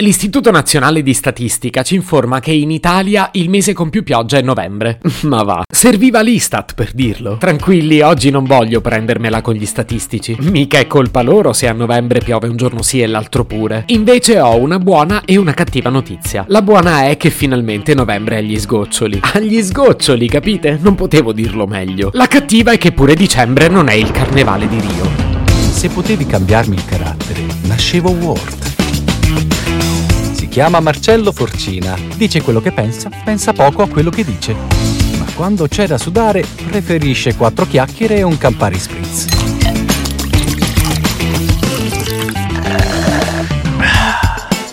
L'Istituto Nazionale di Statistica ci informa che in Italia il mese con più pioggia è novembre. Ma va, serviva l'Istat per dirlo. Tranquilli, oggi non voglio prendermela con gli statistici. Mica è colpa loro se a novembre piove un giorno sì e l'altro pure. Invece ho una buona e una cattiva notizia. La buona è che finalmente novembre è agli sgoccioli. Agli sgoccioli, capite? Non potevo dirlo meglio. La cattiva è che pure dicembre non è il carnevale di Rio. Se potevi cambiarmi il carattere, nascevo Ward. Si chiama Marcello Forcina. Dice quello che pensa, pensa poco a quello che dice. Ma quando c'è da sudare, preferisce quattro chiacchiere e un Campari Spritz.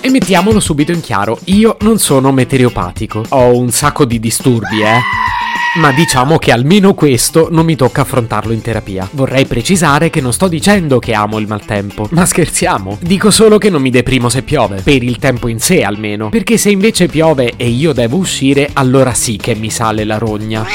E mettiamolo subito in chiaro, io non sono meteoropatico. Ho un sacco di disturbi, eh. Ma diciamo che almeno questo non mi tocca affrontarlo in terapia. Vorrei precisare che non sto dicendo che amo il maltempo, ma scherziamo. Dico solo che non mi deprimo se piove, per il tempo in sé almeno. Perché se invece piove e io devo uscire, allora sì che mi sale la rogna.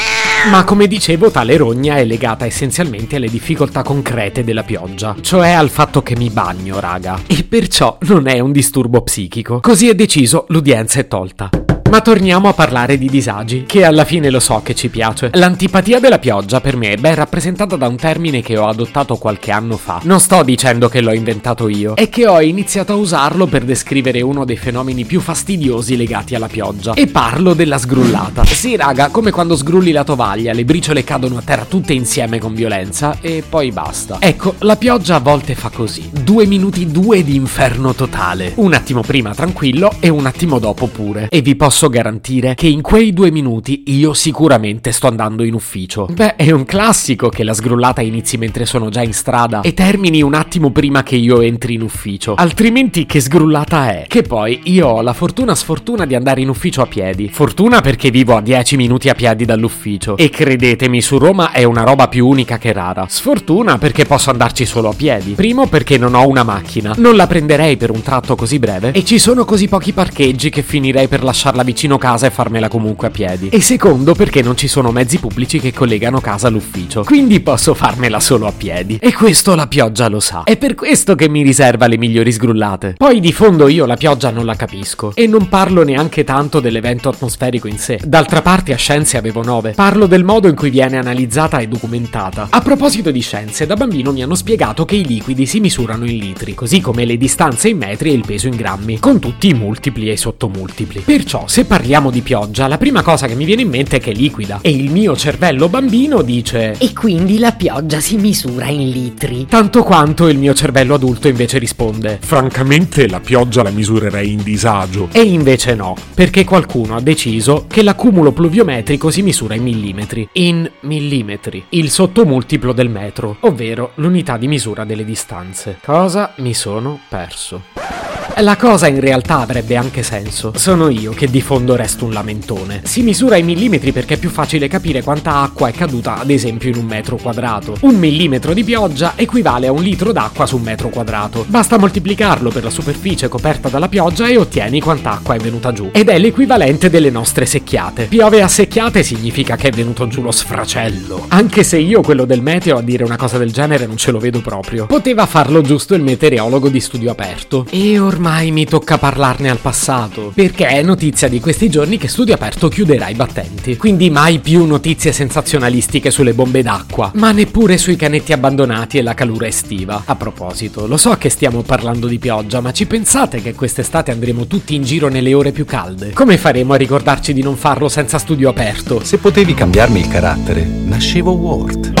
Ma come dicevo, tale rogna è legata essenzialmente alle difficoltà concrete della pioggia, cioè al fatto che mi bagno, raga. E perciò non è un disturbo psichico. Così è deciso, l'udienza è tolta. Ma torniamo a parlare di disagi, che alla fine lo so che ci piace. L'antipatia della pioggia per me è ben rappresentata da un termine che ho adottato qualche anno fa. Non sto dicendo che l'ho inventato io, è che ho iniziato a usarlo per descrivere uno dei fenomeni più fastidiosi legati alla pioggia. E parlo della sgrullata. Sì, raga, come quando sgrulli la tovaglia, le briciole cadono a terra tutte insieme con violenza e poi basta. Ecco, la pioggia a volte fa così. Due minuti due di inferno totale. Un attimo prima tranquillo e un attimo dopo pure. E vi posso posso garantire che in quei due minuti io sicuramente sto andando in ufficio. Beh, è un classico che la sgrullata inizi mentre sono già in strada e termini un attimo prima che io entri in ufficio. Altrimenti che sgrullata è? Che poi io ho la fortuna sfortuna di andare in ufficio a piedi. Fortuna perché vivo a 10 minuti a piedi dall'ufficio. E credetemi, su Roma è una roba più unica che rara. Sfortuna perché posso andarci solo a piedi. Primo perché non ho una macchina. Non la prenderei per un tratto così breve. E ci sono così pochi parcheggi che finirei per lasciarla vicino casa e farmela comunque a piedi. E secondo perché non ci sono mezzi pubblici che collegano casa all'ufficio. Quindi posso farmela solo a piedi. E questo la pioggia lo sa. È per questo che mi riserva le migliori sgrullate. Poi di fondo io la pioggia non la capisco. E non parlo neanche tanto dell'evento atmosferico in sé. D'altra parte a scienze avevo 9. Parlo del modo in cui viene analizzata e documentata. A proposito di scienze, da bambino mi hanno spiegato che i liquidi si misurano in litri, così come le distanze in metri e il peso in grammi, con tutti i multipli e i sottomultipli. Perciò, se parliamo di pioggia, la prima cosa che mi viene in mente è che è liquida. E il mio cervello bambino dice... E quindi la pioggia si misura in litri. Tanto quanto il mio cervello adulto invece risponde... Francamente la pioggia la misurerei in disagio. E invece no, perché qualcuno ha deciso che l'accumulo pluviometrico si misura in millimetri. In millimetri. Il sottomultiplo del metro, ovvero l'unità di misura delle distanze. Cosa mi sono perso? La cosa in realtà avrebbe anche senso. Sono io che di fondo resto un lamentone. Si misura in millimetri perché è più facile capire quanta acqua è caduta, ad esempio, in un metro quadrato. Un millimetro di pioggia equivale a un litro d'acqua su un metro quadrato. Basta moltiplicarlo per la superficie coperta dalla pioggia e ottieni quanta acqua è venuta giù. Ed è l'equivalente delle nostre secchiate. Piove a secchiate significa che è venuto giù lo sfracello. Anche se io quello del meteo a dire una cosa del genere non ce lo vedo proprio. Poteva farlo giusto il meteorologo di studio aperto. E ormai ormai mi tocca parlarne al passato, perché è notizia di questi giorni che Studio Aperto chiuderà i battenti. Quindi mai più notizie sensazionalistiche sulle bombe d'acqua, ma neppure sui canetti abbandonati e la calura estiva. A proposito, lo so che stiamo parlando di pioggia, ma ci pensate che quest'estate andremo tutti in giro nelle ore più calde? Come faremo a ricordarci di non farlo senza Studio Aperto? Se potevi cambiarmi il carattere, nascevo Ward.